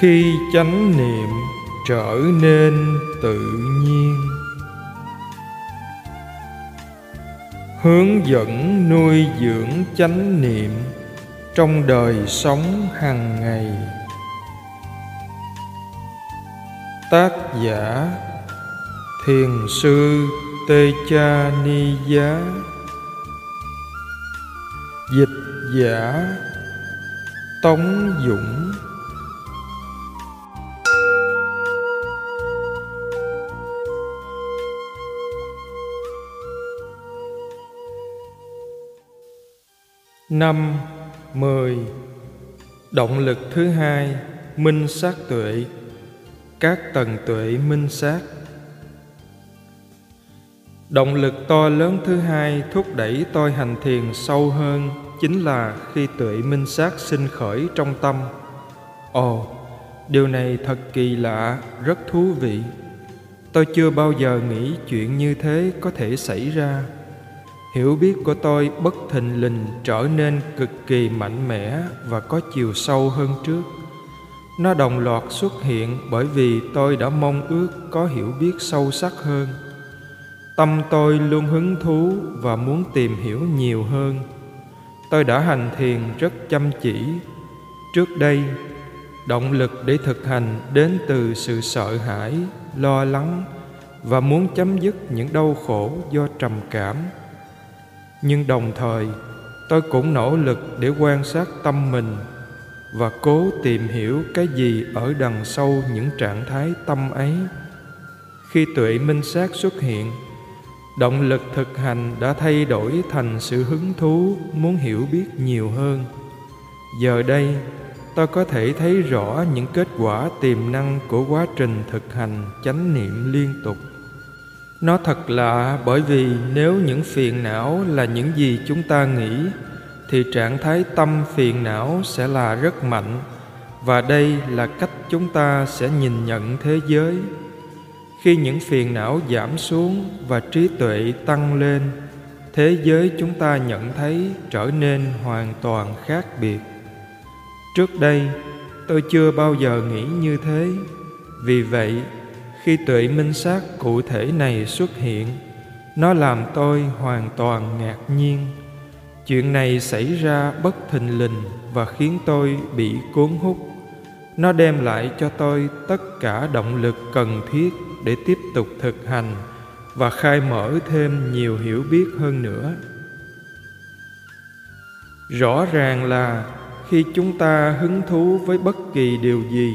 khi chánh niệm trở nên tự nhiên. Hướng dẫn nuôi dưỡng chánh niệm trong đời sống hàng ngày. Tác giả thiền sư tê cha ni giá. Dịch giả tống dũng. Năm mười, động lực thứ hai, minh sát tuệ. Các tầng tuệ minh sát. Động lực to lớn thứ hai thúc đẩy tôi hành thiền sâu hơn chính là khi tuệ minh sát sinh khởi trong tâm. Ồ, điều này thật kỳ lạ, rất thú vị. Tôi chưa bao giờ nghĩ chuyện như thế có thể xảy ra hiểu biết của tôi bất thình lình trở nên cực kỳ mạnh mẽ và có chiều sâu hơn trước. Nó đồng loạt xuất hiện bởi vì tôi đã mong ước có hiểu biết sâu sắc hơn. Tâm tôi luôn hứng thú và muốn tìm hiểu nhiều hơn. Tôi đã hành thiền rất chăm chỉ. Trước đây, động lực để thực hành đến từ sự sợ hãi, lo lắng và muốn chấm dứt những đau khổ do trầm cảm nhưng đồng thời, tôi cũng nỗ lực để quan sát tâm mình và cố tìm hiểu cái gì ở đằng sau những trạng thái tâm ấy. Khi tuệ minh sát xuất hiện, động lực thực hành đã thay đổi thành sự hứng thú muốn hiểu biết nhiều hơn. Giờ đây, tôi có thể thấy rõ những kết quả tiềm năng của quá trình thực hành chánh niệm liên tục nó thật lạ bởi vì nếu những phiền não là những gì chúng ta nghĩ, thì trạng thái tâm phiền não sẽ là rất mạnh, và đây là cách chúng ta sẽ nhìn nhận thế giới. Khi những phiền não giảm xuống và trí tuệ tăng lên, thế giới chúng ta nhận thấy trở nên hoàn toàn khác biệt. Trước đây, tôi chưa bao giờ nghĩ như thế. Vì vậy khi tuệ minh sát cụ thể này xuất hiện, nó làm tôi hoàn toàn ngạc nhiên. Chuyện này xảy ra bất thình lình và khiến tôi bị cuốn hút. Nó đem lại cho tôi tất cả động lực cần thiết để tiếp tục thực hành và khai mở thêm nhiều hiểu biết hơn nữa. Rõ ràng là khi chúng ta hứng thú với bất kỳ điều gì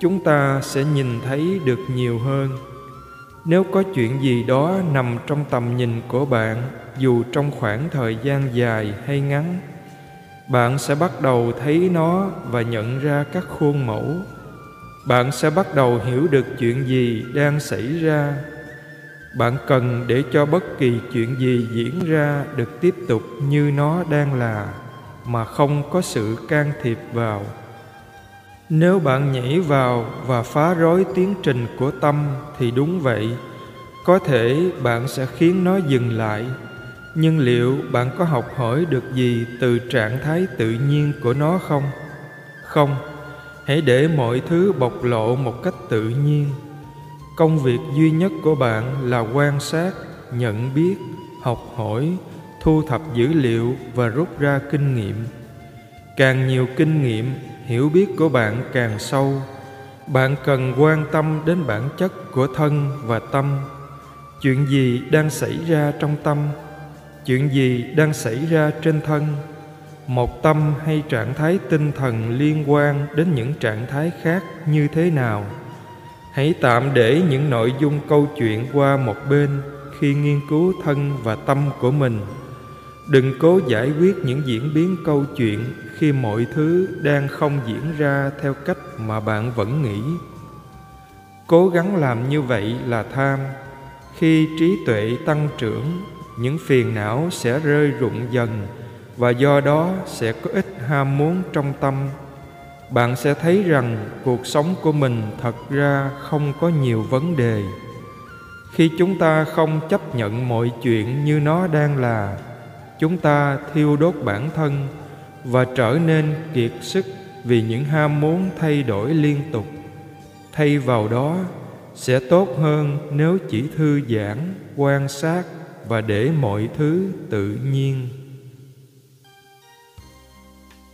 chúng ta sẽ nhìn thấy được nhiều hơn. Nếu có chuyện gì đó nằm trong tầm nhìn của bạn, dù trong khoảng thời gian dài hay ngắn, bạn sẽ bắt đầu thấy nó và nhận ra các khuôn mẫu. Bạn sẽ bắt đầu hiểu được chuyện gì đang xảy ra. Bạn cần để cho bất kỳ chuyện gì diễn ra được tiếp tục như nó đang là, mà không có sự can thiệp vào nếu bạn nhảy vào và phá rối tiến trình của tâm thì đúng vậy. Có thể bạn sẽ khiến nó dừng lại. Nhưng liệu bạn có học hỏi được gì từ trạng thái tự nhiên của nó không? Không. Hãy để mọi thứ bộc lộ một cách tự nhiên. Công việc duy nhất của bạn là quan sát, nhận biết, học hỏi, thu thập dữ liệu và rút ra kinh nghiệm. Càng nhiều kinh nghiệm hiểu biết của bạn càng sâu, bạn cần quan tâm đến bản chất của thân và tâm. Chuyện gì đang xảy ra trong tâm? Chuyện gì đang xảy ra trên thân? Một tâm hay trạng thái tinh thần liên quan đến những trạng thái khác như thế nào? Hãy tạm để những nội dung câu chuyện qua một bên khi nghiên cứu thân và tâm của mình. Đừng cố giải quyết những diễn biến câu chuyện khi mọi thứ đang không diễn ra theo cách mà bạn vẫn nghĩ. Cố gắng làm như vậy là tham. Khi trí tuệ tăng trưởng, những phiền não sẽ rơi rụng dần và do đó sẽ có ít ham muốn trong tâm. Bạn sẽ thấy rằng cuộc sống của mình thật ra không có nhiều vấn đề. Khi chúng ta không chấp nhận mọi chuyện như nó đang là, chúng ta thiêu đốt bản thân và trở nên kiệt sức vì những ham muốn thay đổi liên tục. Thay vào đó, sẽ tốt hơn nếu chỉ thư giãn, quan sát và để mọi thứ tự nhiên.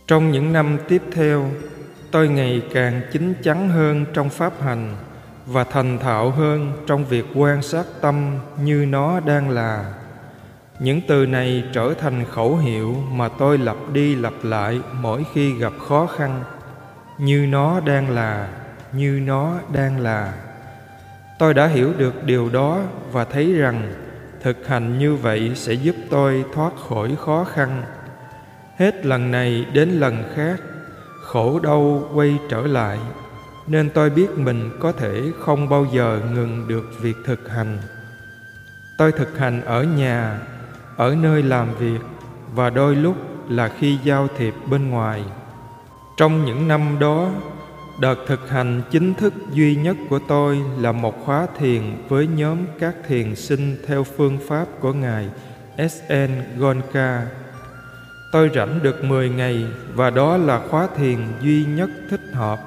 Trong những năm tiếp theo, tôi ngày càng chín chắn hơn trong pháp hành và thành thạo hơn trong việc quan sát tâm như nó đang là những từ này trở thành khẩu hiệu mà tôi lặp đi lặp lại mỗi khi gặp khó khăn. Như nó đang là, như nó đang là. Tôi đã hiểu được điều đó và thấy rằng thực hành như vậy sẽ giúp tôi thoát khỏi khó khăn. Hết lần này đến lần khác, khổ đau quay trở lại, nên tôi biết mình có thể không bao giờ ngừng được việc thực hành. Tôi thực hành ở nhà ở nơi làm việc, và đôi lúc là khi giao thiệp bên ngoài. Trong những năm đó, đợt thực hành chính thức duy nhất của tôi là một khóa thiền với nhóm các thiền sinh theo phương pháp của ngài sn gonka. Tôi rảnh được 10 ngày, và đó là khóa thiền duy nhất thích hợp.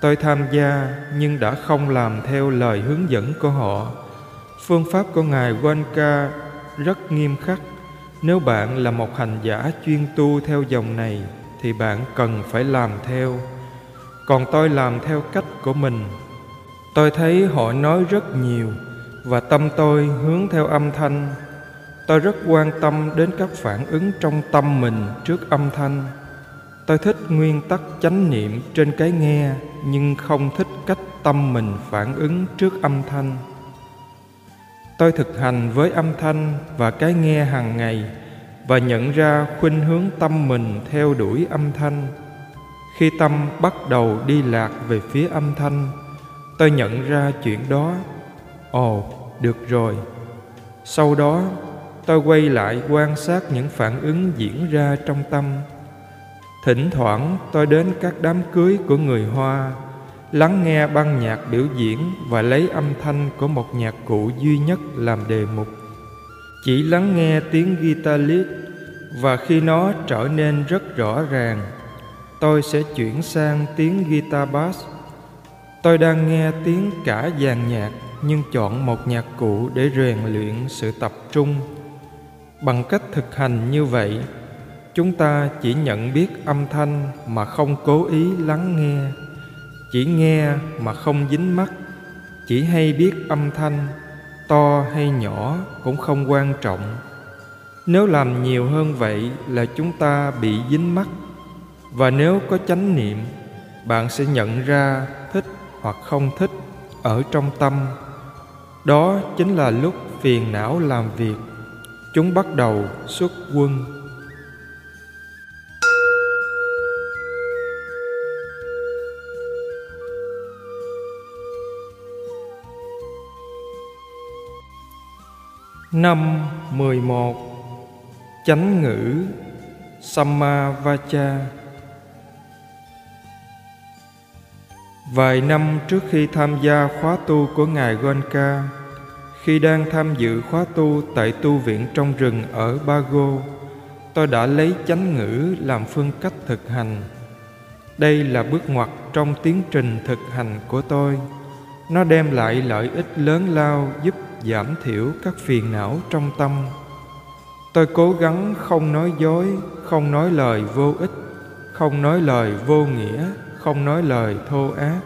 Tôi tham gia, nhưng đã không làm theo lời hướng dẫn của họ. Phương pháp của ngài Gonka rất nghiêm khắc. Nếu bạn là một hành giả chuyên tu theo dòng này, thì bạn cần phải làm theo. Còn tôi làm theo cách của mình. Tôi thấy họ nói rất nhiều, và tâm tôi hướng theo âm thanh. Tôi rất quan tâm đến các phản ứng trong tâm mình trước âm thanh. Tôi thích nguyên tắc chánh niệm trên cái nghe, nhưng không thích cách tâm mình phản ứng trước âm thanh tôi thực hành với âm thanh và cái nghe hàng ngày và nhận ra khuynh hướng tâm mình theo đuổi âm thanh. Khi tâm bắt đầu đi lạc về phía âm thanh, tôi nhận ra chuyện đó. Ồ, được rồi. Sau đó, tôi quay lại quan sát những phản ứng diễn ra trong tâm. Thỉnh thoảng, tôi đến các đám cưới của người hoa lắng nghe băng nhạc biểu diễn và lấy âm thanh của một nhạc cụ duy nhất làm đề mục. Chỉ lắng nghe tiếng guitar lead và khi nó trở nên rất rõ ràng, tôi sẽ chuyển sang tiếng guitar bass. Tôi đang nghe tiếng cả dàn nhạc nhưng chọn một nhạc cụ để rèn luyện sự tập trung. Bằng cách thực hành như vậy, chúng ta chỉ nhận biết âm thanh mà không cố ý lắng nghe chỉ nghe mà không dính mắt, chỉ hay biết âm thanh, to hay nhỏ cũng không quan trọng. Nếu làm nhiều hơn vậy là chúng ta bị dính mắt. Và nếu có chánh niệm, bạn sẽ nhận ra thích hoặc không thích ở trong tâm. Đó chính là lúc phiền não làm việc. Chúng bắt đầu xuất quân. Năm mười một, Chánh ngữ Samavacha. Vài năm trước khi tham gia khóa tu của Ngài Gonka Khi đang tham dự khóa tu tại tu viện trong rừng ở Bago, Tôi đã lấy chánh ngữ làm phương cách thực hành. Đây là bước ngoặt trong tiến trình thực hành của tôi. Nó đem lại lợi ích lớn lao giúp giảm thiểu các phiền não trong tâm. Tôi cố gắng không nói dối, không nói lời vô ích, không nói lời vô nghĩa, không nói lời thô ác.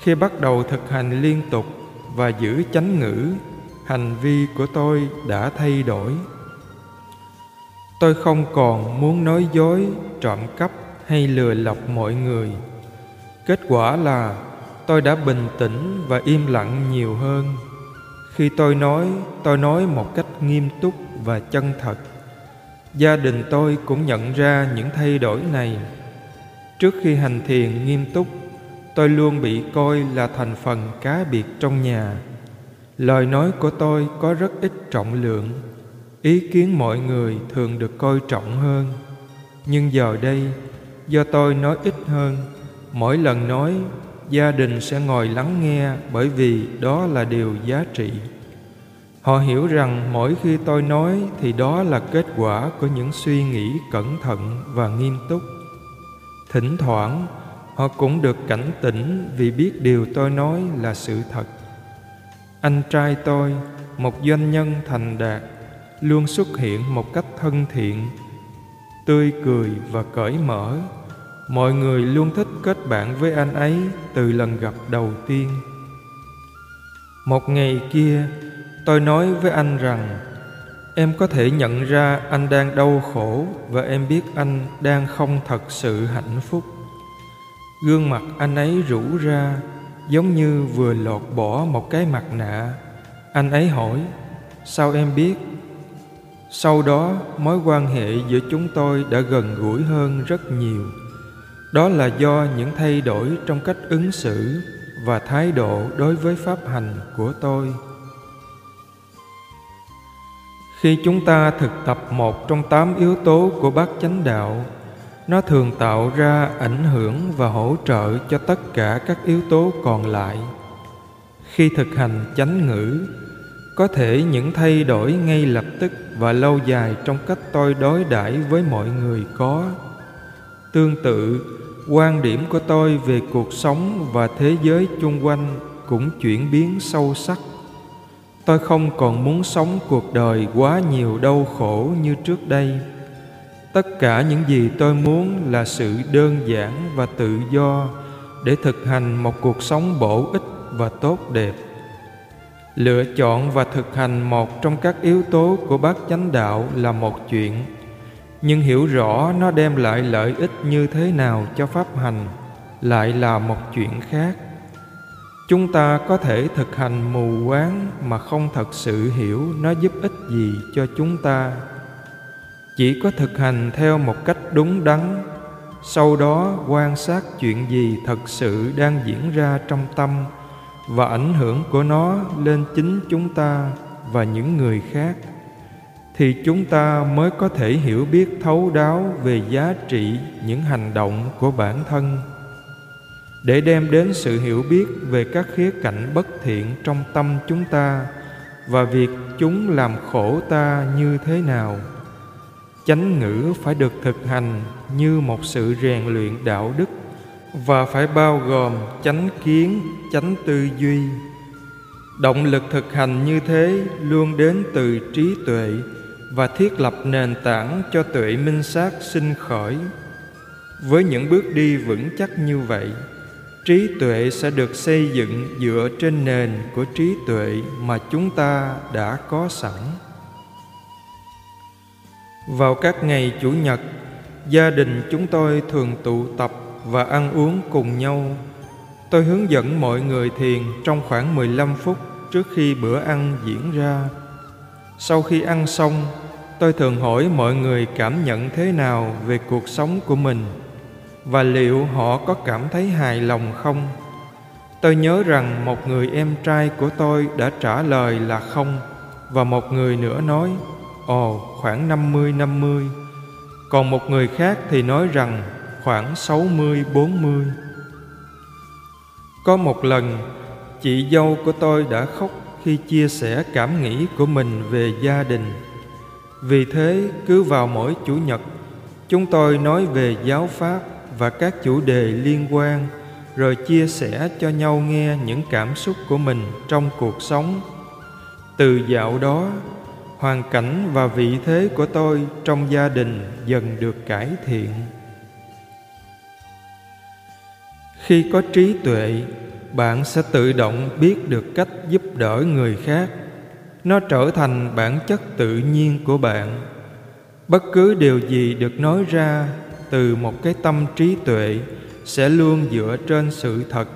Khi bắt đầu thực hành liên tục và giữ chánh ngữ, hành vi của tôi đã thay đổi. Tôi không còn muốn nói dối, trộm cắp hay lừa lọc mọi người. Kết quả là tôi đã bình tĩnh và im lặng nhiều hơn khi tôi nói tôi nói một cách nghiêm túc và chân thật. Gia đình tôi cũng nhận ra những thay đổi này. Trước khi hành thiền nghiêm túc, tôi luôn bị coi là thành phần cá biệt trong nhà. Lời nói của tôi có rất ít trọng lượng. Ý kiến mọi người thường được coi trọng hơn. Nhưng giờ đây, do tôi nói ít hơn, mỗi lần nói gia đình sẽ ngồi lắng nghe bởi vì đó là điều giá trị. Họ hiểu rằng mỗi khi tôi nói thì đó là kết quả của những suy nghĩ cẩn thận và nghiêm túc. Thỉnh thoảng, họ cũng được cảnh tỉnh vì biết điều tôi nói là sự thật. Anh trai tôi, một doanh nhân thành đạt, luôn xuất hiện một cách thân thiện, tươi cười và cởi mở mọi người luôn thích kết bạn với anh ấy từ lần gặp đầu tiên. Một ngày kia, tôi nói với anh rằng, em có thể nhận ra anh đang đau khổ và em biết anh đang không thật sự hạnh phúc. Gương mặt anh ấy rũ ra, giống như vừa lột bỏ một cái mặt nạ. Anh ấy hỏi, sao em biết? Sau đó, mối quan hệ giữa chúng tôi đã gần gũi hơn rất nhiều đó là do những thay đổi trong cách ứng xử và thái độ đối với pháp hành của tôi. Khi chúng ta thực tập một trong tám yếu tố của bát chánh đạo, nó thường tạo ra ảnh hưởng và hỗ trợ cho tất cả các yếu tố còn lại. Khi thực hành chánh ngữ, có thể những thay đổi ngay lập tức và lâu dài trong cách tôi đối đãi với mọi người có. Tương tự quan điểm của tôi về cuộc sống và thế giới chung quanh cũng chuyển biến sâu sắc. Tôi không còn muốn sống cuộc đời quá nhiều đau khổ như trước đây. Tất cả những gì tôi muốn là sự đơn giản và tự do để thực hành một cuộc sống bổ ích và tốt đẹp. Lựa chọn và thực hành một trong các yếu tố của bát chánh đạo là một chuyện nhưng hiểu rõ nó đem lại lợi ích như thế nào cho pháp hành lại là một chuyện khác. Chúng ta có thể thực hành mù quáng mà không thật sự hiểu nó giúp ích gì cho chúng ta. Chỉ có thực hành theo một cách đúng đắn, sau đó quan sát chuyện gì thật sự đang diễn ra trong tâm và ảnh hưởng của nó lên chính chúng ta và những người khác thì chúng ta mới có thể hiểu biết thấu đáo về giá trị những hành động của bản thân. Để đem đến sự hiểu biết về các khía cạnh bất thiện trong tâm chúng ta và việc chúng làm khổ ta như thế nào, chánh ngữ phải được thực hành như một sự rèn luyện đạo đức và phải bao gồm chánh kiến, chánh tư duy. Động lực thực hành như thế luôn đến từ trí tuệ và thiết lập nền tảng cho tuệ minh sát sinh khởi. Với những bước đi vững chắc như vậy, trí tuệ sẽ được xây dựng dựa trên nền của trí tuệ mà chúng ta đã có sẵn. Vào các ngày chủ nhật, gia đình chúng tôi thường tụ tập và ăn uống cùng nhau. Tôi hướng dẫn mọi người thiền trong khoảng 15 phút trước khi bữa ăn diễn ra sau khi ăn xong, tôi thường hỏi mọi người cảm nhận thế nào về cuộc sống của mình và liệu họ có cảm thấy hài lòng không? Tôi nhớ rằng một người em trai của tôi đã trả lời là không và một người nữa nói, ồ, khoảng 50-50 còn một người khác thì nói rằng khoảng 60-40 có một lần, chị dâu của tôi đã khóc khi chia sẻ cảm nghĩ của mình về gia đình. Vì thế, cứ vào mỗi chủ nhật, chúng tôi nói về giáo pháp và các chủ đề liên quan, rồi chia sẻ cho nhau nghe những cảm xúc của mình trong cuộc sống. Từ dạo đó, hoàn cảnh và vị thế của tôi trong gia đình dần được cải thiện. Khi có trí tuệ bạn sẽ tự động biết được cách giúp đỡ người khác. Nó trở thành bản chất tự nhiên của bạn. Bất cứ điều gì được nói ra từ một cái tâm trí tuệ sẽ luôn dựa trên sự thật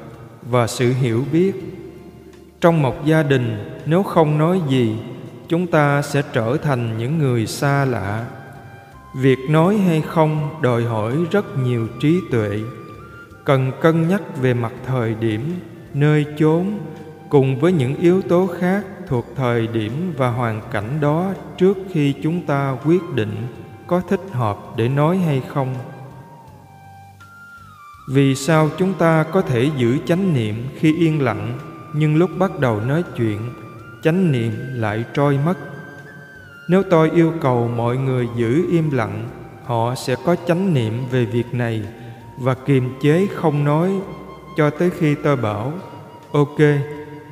và sự hiểu biết. Trong một gia đình, nếu không nói gì, chúng ta sẽ trở thành những người xa lạ. Việc nói hay không đòi hỏi rất nhiều trí tuệ. Cần cân nhắc về mặt thời điểm nơi chốn cùng với những yếu tố khác thuộc thời điểm và hoàn cảnh đó trước khi chúng ta quyết định có thích hợp để nói hay không. Vì sao chúng ta có thể giữ chánh niệm khi yên lặng, nhưng lúc bắt đầu nói chuyện, chánh niệm lại trôi mất? Nếu tôi yêu cầu mọi người giữ im lặng, họ sẽ có chánh niệm về việc này và kiềm chế không nói cho tới khi tôi bảo, ok,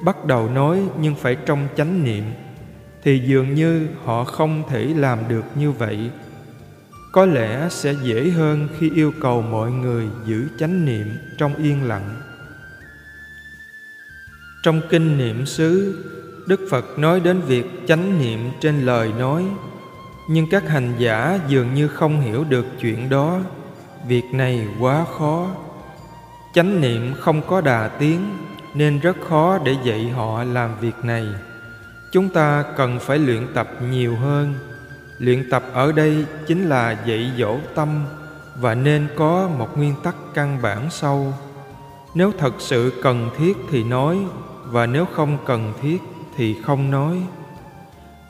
bắt đầu nói nhưng phải trong chánh niệm, thì dường như họ không thể làm được như vậy. Có lẽ sẽ dễ hơn khi yêu cầu mọi người giữ chánh niệm trong yên lặng. Trong kinh niệm xứ, đức phật nói đến việc chánh niệm trên lời nói, nhưng các hành giả dường như không hiểu được chuyện đó. Việc này quá khó chánh niệm không có đà tiến nên rất khó để dạy họ làm việc này. Chúng ta cần phải luyện tập nhiều hơn. Luyện tập ở đây chính là dạy dỗ tâm, và nên có một nguyên tắc căn bản sâu nếu thật sự cần thiết thì nói, và nếu không cần thiết thì không nói.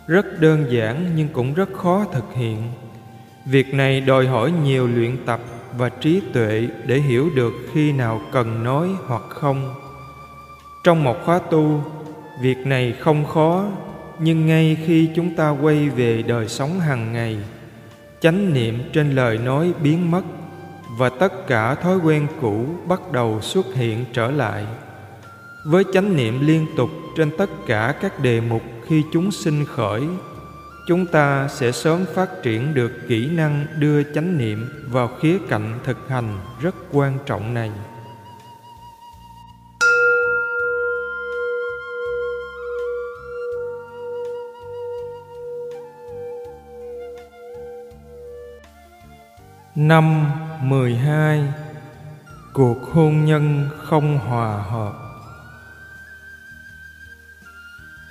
Rất đơn giản nhưng cũng rất khó thực hiện. Việc này đòi hỏi nhiều luyện tập và trí tuệ để hiểu được khi nào cần nói hoặc không. Trong một khóa tu, việc này không khó, nhưng ngay khi chúng ta quay về đời sống hàng ngày, chánh niệm trên lời nói biến mất và tất cả thói quen cũ bắt đầu xuất hiện trở lại. Với chánh niệm liên tục trên tất cả các đề mục khi chúng sinh khởi chúng ta sẽ sớm phát triển được kỹ năng đưa chánh niệm vào khía cạnh thực hành rất quan trọng này. Năm mười hai Cuộc hôn nhân không hòa hợp.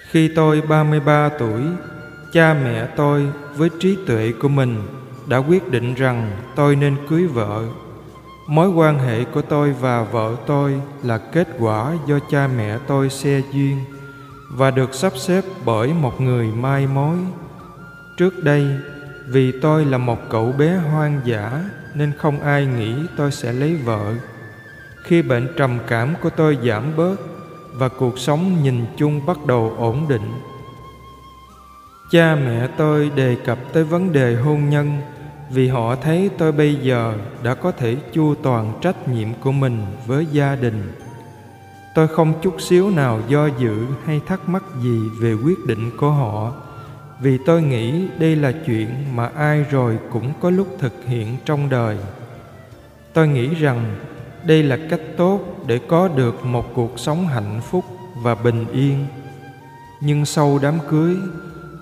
Khi tôi 33 tuổi, cha mẹ tôi với trí tuệ của mình đã quyết định rằng tôi nên cưới vợ. Mối quan hệ của tôi và vợ tôi là kết quả do cha mẹ tôi xe duyên và được sắp xếp bởi một người mai mối. Trước đây, vì tôi là một cậu bé hoang dã nên không ai nghĩ tôi sẽ lấy vợ. Khi bệnh trầm cảm của tôi giảm bớt và cuộc sống nhìn chung bắt đầu ổn định cha mẹ tôi đề cập tới vấn đề hôn nhân, vì họ thấy tôi bây giờ đã có thể chu toàn trách nhiệm của mình với gia đình. Tôi không chút xíu nào do dự hay thắc mắc gì về quyết định của họ, vì tôi nghĩ đây là chuyện mà ai rồi cũng có lúc thực hiện trong đời. Tôi nghĩ rằng đây là cách tốt để có được một cuộc sống hạnh phúc và bình yên. Nhưng sau đám cưới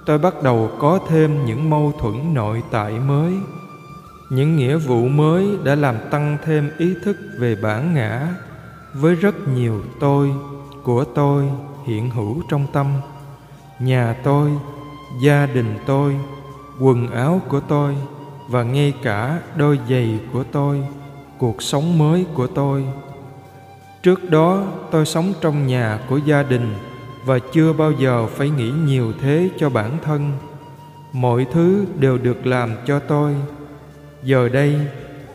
tôi bắt đầu có thêm những mâu thuẫn nội tại mới. Những nghĩa vụ mới đã làm tăng thêm ý thức về bản ngã. Với rất nhiều tôi, của tôi hiện hữu trong tâm. Nhà tôi, gia đình tôi, quần áo của tôi, và ngay cả đôi giày của tôi, cuộc sống mới của tôi. Trước đó, tôi sống trong nhà của gia đình và chưa bao giờ phải nghĩ nhiều thế cho bản thân. Mọi thứ đều được làm cho tôi. Giờ đây,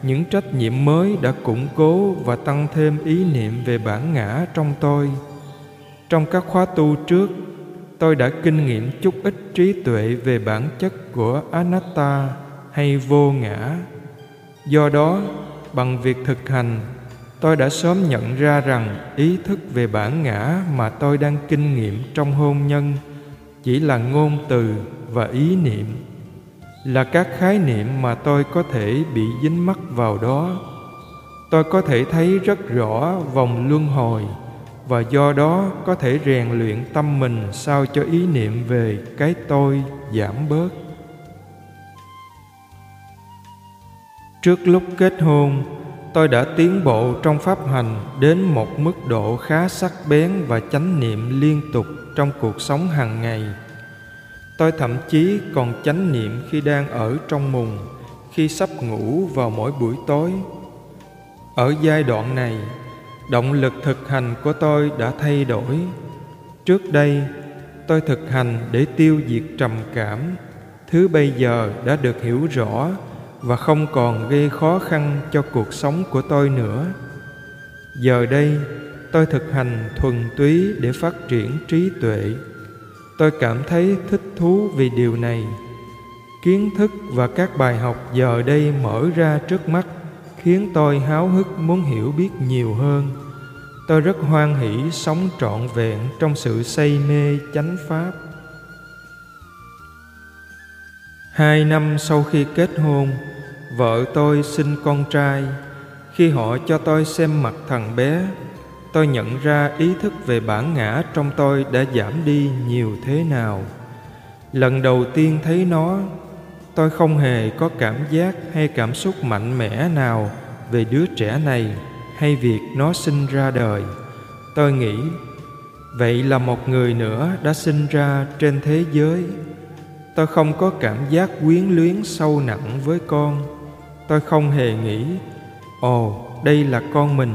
những trách nhiệm mới đã củng cố và tăng thêm ý niệm về bản ngã trong tôi. Trong các khóa tu trước, tôi đã kinh nghiệm chút ít trí tuệ về bản chất của anatta hay vô ngã. Do đó, bằng việc thực hành tôi đã sớm nhận ra rằng ý thức về bản ngã mà tôi đang kinh nghiệm trong hôn nhân chỉ là ngôn từ và ý niệm, là các khái niệm mà tôi có thể bị dính mắc vào đó. Tôi có thể thấy rất rõ vòng luân hồi và do đó có thể rèn luyện tâm mình sao cho ý niệm về cái tôi giảm bớt. Trước lúc kết hôn tôi đã tiến bộ trong pháp hành đến một mức độ khá sắc bén và chánh niệm liên tục trong cuộc sống hàng ngày. Tôi thậm chí còn chánh niệm khi đang ở trong mùng, khi sắp ngủ vào mỗi buổi tối. Ở giai đoạn này, động lực thực hành của tôi đã thay đổi. Trước đây, tôi thực hành để tiêu diệt trầm cảm. Thứ bây giờ đã được hiểu rõ và không còn gây khó khăn cho cuộc sống của tôi nữa. Giờ đây, tôi thực hành thuần túy để phát triển trí tuệ. Tôi cảm thấy thích thú vì điều này. Kiến thức và các bài học giờ đây mở ra trước mắt, khiến tôi háo hức muốn hiểu biết nhiều hơn. Tôi rất hoan hỷ sống trọn vẹn trong sự say mê chánh pháp. Hai năm sau khi kết hôn vợ tôi sinh con trai. Khi họ cho tôi xem mặt thằng bé, tôi nhận ra ý thức về bản ngã trong tôi đã giảm đi nhiều thế nào. Lần đầu tiên thấy nó, tôi không hề có cảm giác hay cảm xúc mạnh mẽ nào về đứa trẻ này hay việc nó sinh ra đời. Tôi nghĩ, vậy là một người nữa đã sinh ra trên thế giới. Tôi không có cảm giác quyến luyến sâu nặng với con tôi không hề nghĩ, ồ, đây là con mình.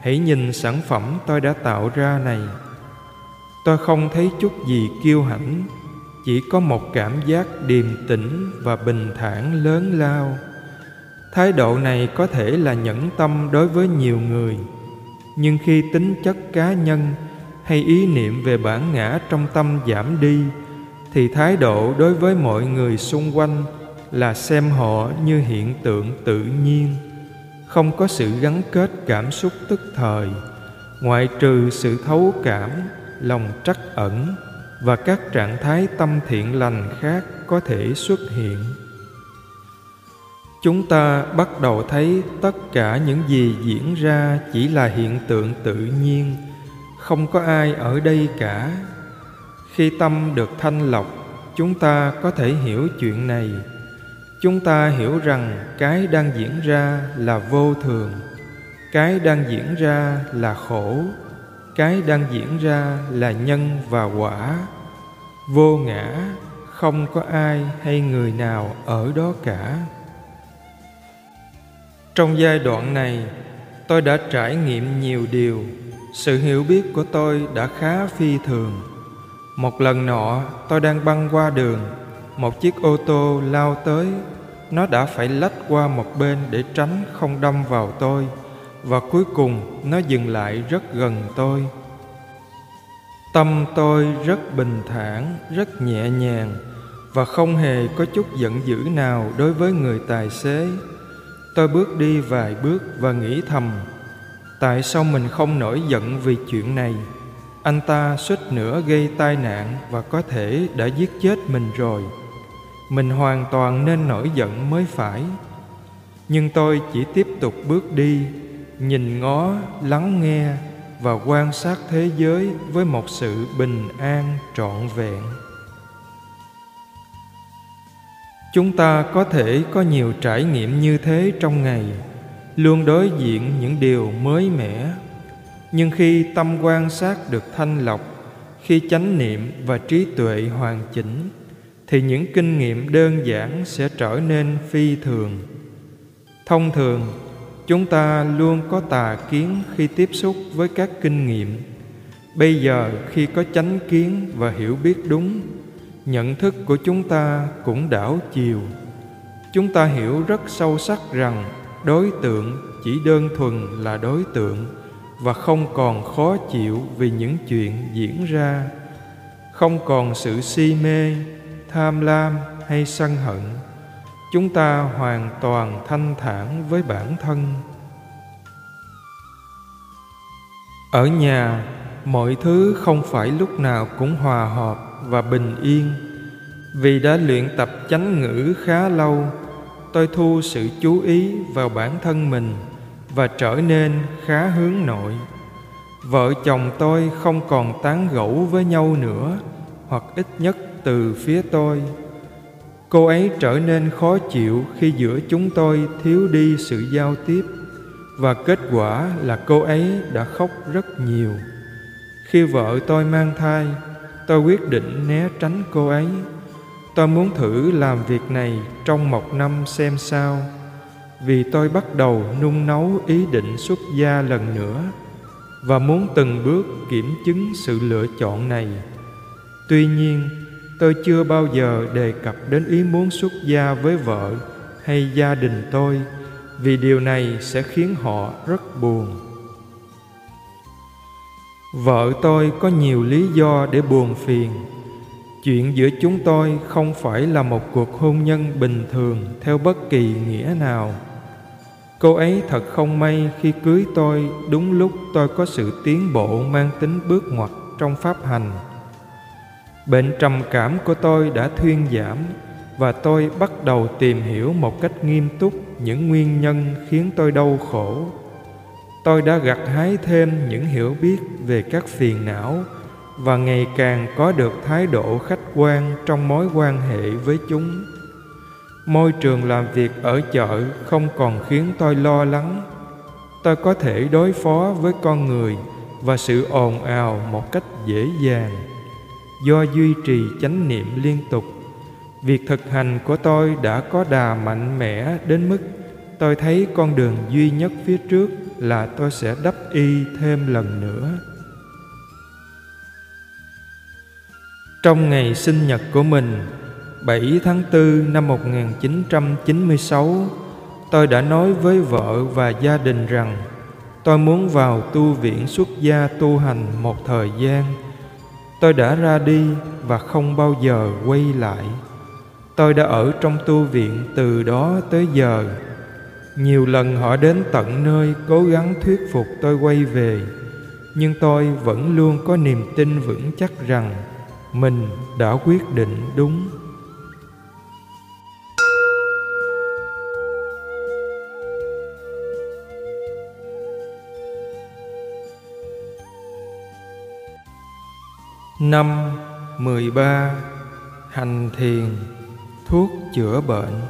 Hãy nhìn sản phẩm tôi đã tạo ra này. Tôi không thấy chút gì kiêu hãnh, chỉ có một cảm giác điềm tĩnh và bình thản lớn lao. Thái độ này có thể là nhẫn tâm đối với nhiều người, nhưng khi tính chất cá nhân hay ý niệm về bản ngã trong tâm giảm đi, thì thái độ đối với mọi người xung quanh là xem họ như hiện tượng tự nhiên. Không có sự gắn kết cảm xúc tức thời, ngoại trừ sự thấu cảm, lòng trắc ẩn và các trạng thái tâm thiện lành khác có thể xuất hiện. Chúng ta bắt đầu thấy tất cả những gì diễn ra chỉ là hiện tượng tự nhiên, không có ai ở đây cả. Khi tâm được thanh lọc, chúng ta có thể hiểu chuyện này chúng ta hiểu rằng cái đang diễn ra là vô thường, cái đang diễn ra là khổ, cái đang diễn ra là nhân và quả. Vô ngã, không có ai hay người nào ở đó cả. Trong giai đoạn này, tôi đã trải nghiệm nhiều điều. Sự hiểu biết của tôi đã khá phi thường. Một lần nọ, tôi đang băng qua đường một chiếc ô tô lao tới. Nó đã phải lách qua một bên để tránh không đâm vào tôi. Và cuối cùng, nó dừng lại rất gần tôi. Tâm tôi rất bình thản, rất nhẹ nhàng, và không hề có chút giận dữ nào đối với người tài xế. Tôi bước đi vài bước và nghĩ thầm, tại sao mình không nổi giận vì chuyện này? Anh ta suýt nữa gây tai nạn và có thể đã giết chết mình rồi mình hoàn toàn nên nổi giận mới phải. Nhưng tôi chỉ tiếp tục bước đi, nhìn ngó, lắng nghe và quan sát thế giới với một sự bình an trọn vẹn. Chúng ta có thể có nhiều trải nghiệm như thế trong ngày, luôn đối diện những điều mới mẻ. Nhưng khi tâm quan sát được thanh lọc, khi chánh niệm và trí tuệ hoàn chỉnh thì những kinh nghiệm đơn giản sẽ trở nên phi thường. Thông thường, chúng ta luôn có tà kiến khi tiếp xúc với các kinh nghiệm. Bây giờ, khi có chánh kiến và hiểu biết đúng, nhận thức của chúng ta cũng đảo chiều. Chúng ta hiểu rất sâu sắc rằng đối tượng chỉ đơn thuần là đối tượng và không còn khó chịu vì những chuyện diễn ra. Không còn sự si mê tham lam hay sân hận, chúng ta hoàn toàn thanh thản với bản thân. Ở nhà, mọi thứ không phải lúc nào cũng hòa hợp và bình yên. Vì đã luyện tập chánh ngữ khá lâu, tôi thu sự chú ý vào bản thân mình và trở nên khá hướng nội. Vợ chồng tôi không còn tán gẫu với nhau nữa, hoặc ít nhất từ phía tôi. Cô ấy trở nên khó chịu khi giữa chúng tôi thiếu đi sự giao tiếp, và kết quả là cô ấy đã khóc rất nhiều. Khi vợ tôi mang thai, tôi quyết định né tránh cô ấy. Tôi muốn thử làm việc này trong một năm xem sao. Vì tôi bắt đầu nung nấu ý định xuất gia lần nữa, và muốn từng bước kiểm chứng sự lựa chọn này. Tuy nhiên tôi chưa bao giờ đề cập đến ý muốn xuất gia với vợ hay gia đình tôi, vì điều này sẽ khiến họ rất buồn. Vợ tôi có nhiều lý do để buồn phiền. Chuyện giữa chúng tôi không phải là một cuộc hôn nhân bình thường theo bất kỳ nghĩa nào. Cô ấy thật không may khi cưới tôi đúng lúc tôi có sự tiến bộ mang tính bước ngoặt trong pháp hành. Bệnh trầm cảm của tôi đã thuyên giảm và tôi bắt đầu tìm hiểu một cách nghiêm túc những nguyên nhân khiến tôi đau khổ. Tôi đã gặt hái thêm những hiểu biết về các phiền não và ngày càng có được thái độ khách quan trong mối quan hệ với chúng. Môi trường làm việc ở chợ không còn khiến tôi lo lắng. Tôi có thể đối phó với con người và sự ồn ào một cách dễ dàng do duy trì chánh niệm liên tục việc thực hành của tôi đã có đà mạnh mẽ đến mức tôi thấy con đường duy nhất phía trước là tôi sẽ đắp y thêm lần nữa trong ngày sinh nhật của mình 7 tháng 4 năm 1996, tôi đã nói với vợ và gia đình rằng tôi muốn vào tu viện xuất gia tu hành một thời gian. Tôi đã ra đi và không bao giờ quay lại. Tôi đã ở trong tu viện từ đó tới giờ. Nhiều lần họ đến tận nơi cố gắng thuyết phục tôi quay về, nhưng tôi vẫn luôn có niềm tin vững chắc rằng mình đã quyết định đúng. Năm mười ba, Hành thiền, Thuốc chữa bệnh.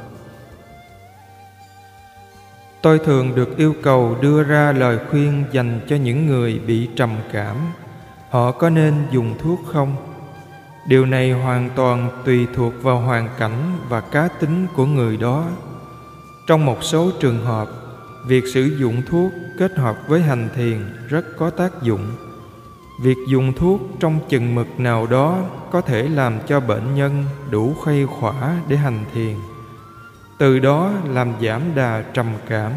Tôi thường được yêu cầu đưa ra lời khuyên dành cho những người bị trầm cảm. Họ có nên dùng thuốc không? Điều này hoàn toàn tùy thuộc vào hoàn cảnh và cá tính của người đó. Trong một số trường hợp, Việc sử dụng thuốc kết hợp với hành thiền rất có tác dụng việc dùng thuốc trong chừng mực nào đó có thể làm cho bệnh nhân đủ khuây khỏa để hành thiền. Từ đó làm giảm đà trầm cảm.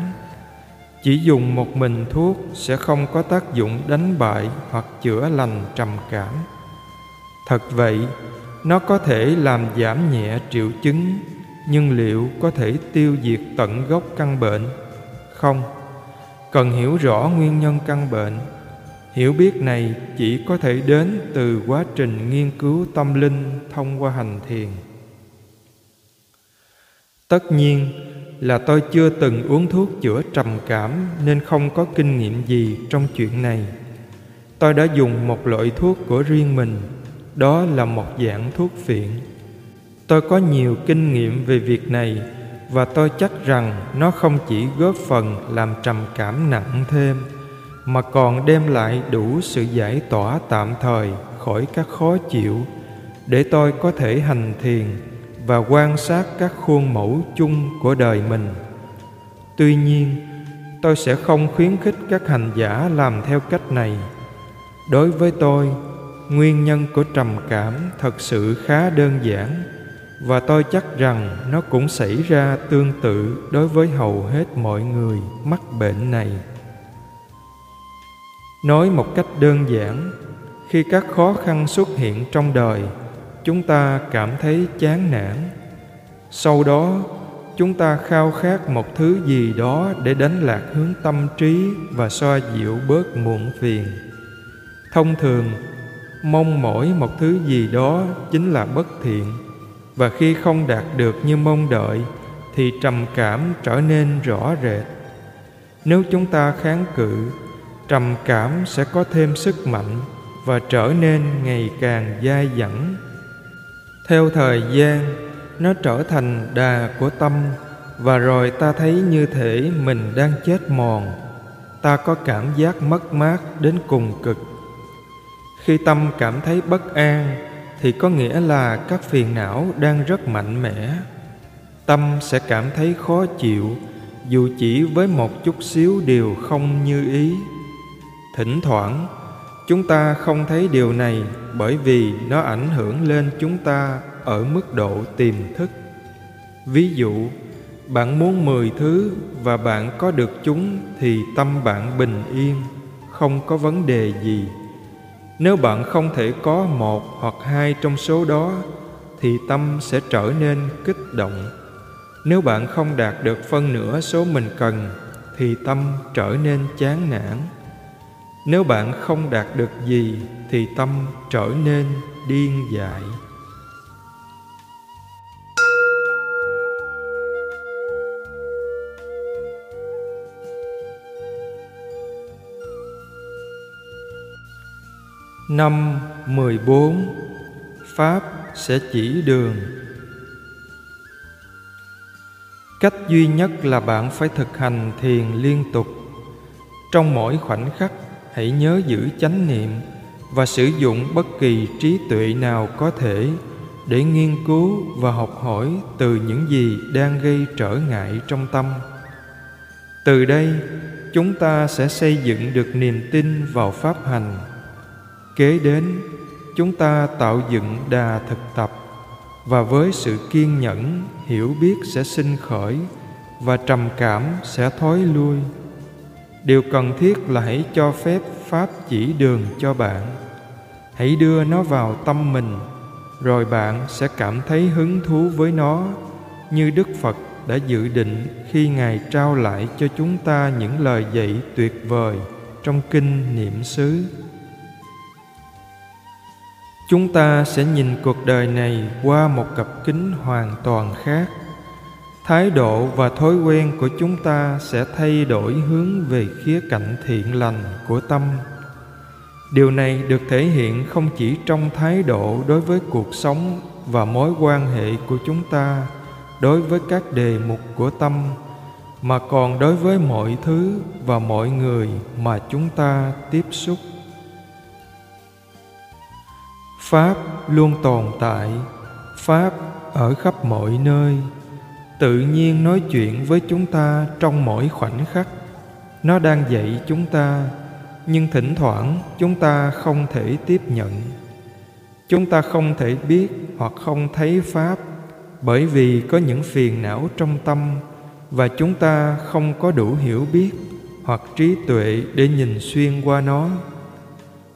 Chỉ dùng một mình thuốc sẽ không có tác dụng đánh bại hoặc chữa lành trầm cảm. Thật vậy, nó có thể làm giảm nhẹ triệu chứng, nhưng liệu có thể tiêu diệt tận gốc căn bệnh? Không. Cần hiểu rõ nguyên nhân căn bệnh hiểu biết này chỉ có thể đến từ quá trình nghiên cứu tâm linh thông qua hành thiền. Tất nhiên là tôi chưa từng uống thuốc chữa trầm cảm nên không có kinh nghiệm gì trong chuyện này. Tôi đã dùng một loại thuốc của riêng mình, đó là một dạng thuốc phiện. Tôi có nhiều kinh nghiệm về việc này và tôi chắc rằng nó không chỉ góp phần làm trầm cảm nặng thêm mà còn đem lại đủ sự giải tỏa tạm thời khỏi các khó chịu, để tôi có thể hành thiền và quan sát các khuôn mẫu chung của đời mình. Tuy nhiên, tôi sẽ không khuyến khích các hành giả làm theo cách này. Đối với tôi, nguyên nhân của trầm cảm thật sự khá đơn giản, và tôi chắc rằng nó cũng xảy ra tương tự đối với hầu hết mọi người mắc bệnh này nói một cách đơn giản, khi các khó khăn xuất hiện trong đời, chúng ta cảm thấy chán nản. Sau đó, chúng ta khao khát một thứ gì đó để đánh lạc hướng tâm trí và xoa dịu bớt muộn phiền. Thông thường, mong mỏi một thứ gì đó chính là bất thiện, và khi không đạt được như mong đợi, thì trầm cảm trở nên rõ rệt. Nếu chúng ta kháng cự trầm cảm sẽ có thêm sức mạnh và trở nên ngày càng dai dẳng. Theo thời gian, nó trở thành đà của tâm và rồi ta thấy như thể mình đang chết mòn. Ta có cảm giác mất mát đến cùng cực. Khi tâm cảm thấy bất an, thì có nghĩa là các phiền não đang rất mạnh mẽ. Tâm sẽ cảm thấy khó chịu, dù chỉ với một chút xíu điều không như ý thỉnh thoảng. Chúng ta không thấy điều này bởi vì nó ảnh hưởng lên chúng ta ở mức độ tiềm thức. Ví dụ, bạn muốn mười thứ và bạn có được chúng thì tâm bạn bình yên, không có vấn đề gì. Nếu bạn không thể có một hoặc hai trong số đó, thì tâm sẽ trở nên kích động. Nếu bạn không đạt được phân nửa số mình cần, thì tâm trở nên chán nản nếu bạn không đạt được gì thì tâm trở nên điên dại. Năm mười bốn, Pháp sẽ chỉ đường. Cách duy nhất là bạn phải thực hành thiền liên tục. Trong mỗi khoảnh khắc hãy nhớ giữ chánh niệm Và sử dụng bất kỳ trí tuệ nào có thể Để nghiên cứu và học hỏi từ những gì đang gây trở ngại trong tâm. Từ đây, chúng ta sẽ xây dựng được niềm tin vào pháp hành. Kế đến, chúng ta tạo dựng đà thực tập và với sự kiên nhẫn, hiểu biết sẽ sinh khởi và trầm cảm sẽ thối lui điều cần thiết là hãy cho phép pháp chỉ đường cho bạn. Hãy đưa nó vào tâm mình, rồi bạn sẽ cảm thấy hứng thú với nó, như đức phật đã dự định khi ngài trao lại cho chúng ta những lời dạy tuyệt vời trong kinh niệm xứ. Chúng ta sẽ nhìn cuộc đời này qua một cặp kính hoàn toàn khác thái độ và thói quen của chúng ta sẽ thay đổi hướng về khía cạnh thiện lành của tâm. Điều này được thể hiện không chỉ trong thái độ đối với cuộc sống và mối quan hệ của chúng ta, đối với các đề mục của tâm, mà còn đối với mọi thứ và mọi người mà chúng ta tiếp xúc. Pháp luôn tồn tại, pháp ở khắp mọi nơi tự nhiên nói chuyện với chúng ta trong mỗi khoảnh khắc. Nó đang dạy chúng ta, nhưng thỉnh thoảng chúng ta không thể tiếp nhận. Chúng ta không thể biết hoặc không thấy pháp, bởi vì có những phiền não trong tâm và chúng ta không có đủ hiểu biết hoặc trí tuệ để nhìn xuyên qua nó.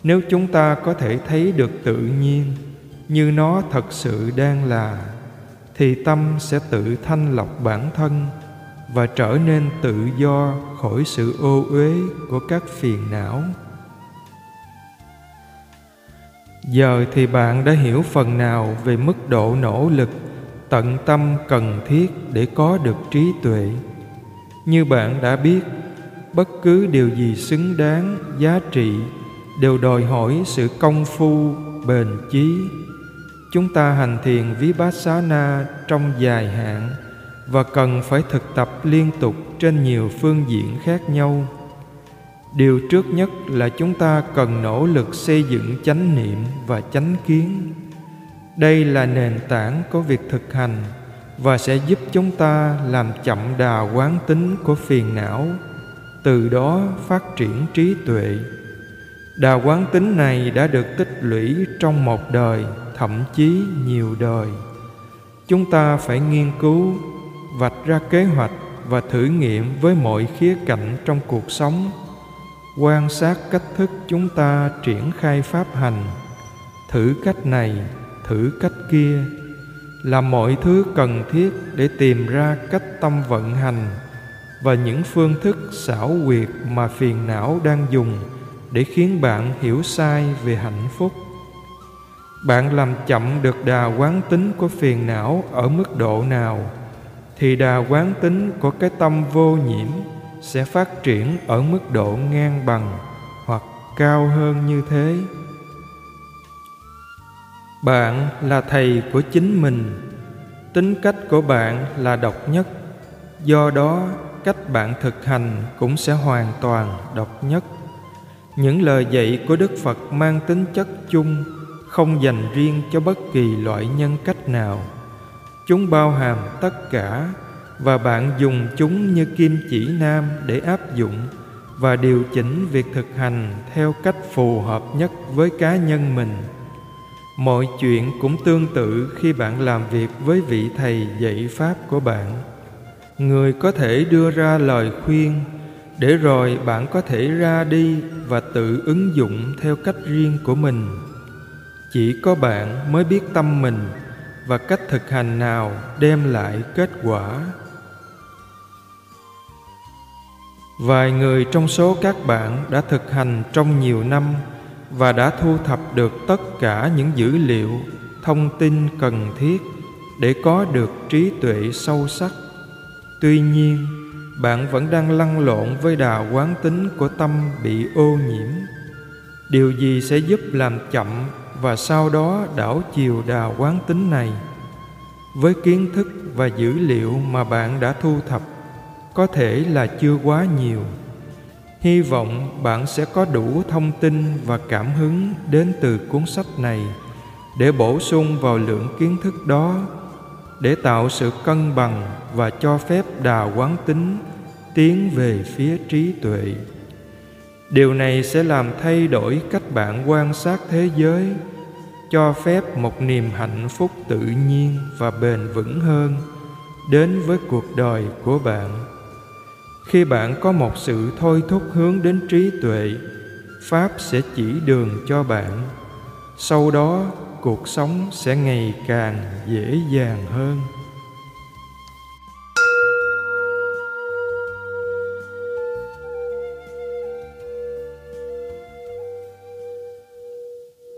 Nếu chúng ta có thể thấy được tự nhiên như nó thật sự đang là thì tâm sẽ tự thanh lọc bản thân và trở nên tự do khỏi sự ô uế của các phiền não. Giờ thì bạn đã hiểu phần nào về mức độ nỗ lực, tận tâm cần thiết để có được trí tuệ. Như bạn đã biết, bất cứ điều gì xứng đáng, giá trị đều đòi hỏi sự công phu, bền chí chúng ta hành thiền vipassana trong dài hạn và cần phải thực tập liên tục trên nhiều phương diện khác nhau. Điều trước nhất là chúng ta cần nỗ lực xây dựng chánh niệm và chánh kiến. Đây là nền tảng của việc thực hành và sẽ giúp chúng ta làm chậm đà quán tính của phiền não từ đó phát triển trí tuệ. Đà quán tính này đã được tích lũy trong một đời, thậm chí nhiều đời. Chúng ta phải nghiên cứu, vạch ra kế hoạch và thử nghiệm với mọi khía cạnh trong cuộc sống, quan sát cách thức chúng ta triển khai pháp hành, thử cách này, thử cách kia, là mọi thứ cần thiết để tìm ra cách tâm vận hành và những phương thức xảo quyệt mà phiền não đang dùng để khiến bạn hiểu sai về hạnh phúc bạn làm chậm được đà quán tính của phiền não ở mức độ nào, thì đà quán tính của cái tâm vô nhiễm sẽ phát triển ở mức độ ngang bằng hoặc cao hơn như thế. Bạn là thầy của chính mình. Tính cách của bạn là độc nhất. Do đó, cách bạn thực hành cũng sẽ hoàn toàn độc nhất. Những lời dạy của đức phật mang tính chất chung không dành riêng cho bất kỳ loại nhân cách nào. Chúng bao hàm tất cả, và bạn dùng chúng như kim chỉ nam để áp dụng và điều chỉnh việc thực hành theo cách phù hợp nhất với cá nhân mình. Mọi chuyện cũng tương tự khi bạn làm việc với vị thầy dạy pháp của bạn. Người có thể đưa ra lời khuyên để rồi bạn có thể ra đi và tự ứng dụng theo cách riêng của mình chỉ có bạn mới biết tâm mình và cách thực hành nào đem lại kết quả. Vài người trong số các bạn đã thực hành trong nhiều năm và đã thu thập được tất cả những dữ liệu, thông tin cần thiết để có được trí tuệ sâu sắc. Tuy nhiên, bạn vẫn đang lăn lộn với đà quán tính của tâm bị ô nhiễm. Điều gì sẽ giúp làm chậm và sau đó đảo chiều đà quán tính này. Với kiến thức và dữ liệu mà bạn đã thu thập, có thể là chưa quá nhiều. Hy vọng bạn sẽ có đủ thông tin và cảm hứng đến từ cuốn sách này để bổ sung vào lượng kiến thức đó, để tạo sự cân bằng và cho phép đà quán tính tiến về phía trí tuệ điều này sẽ làm thay đổi cách bạn quan sát thế giới, cho phép một niềm hạnh phúc tự nhiên và bền vững hơn đến với cuộc đời của bạn. Khi bạn có một sự thôi thúc hướng đến trí tuệ, pháp sẽ chỉ đường cho bạn. Sau đó, cuộc sống sẽ ngày càng dễ dàng hơn.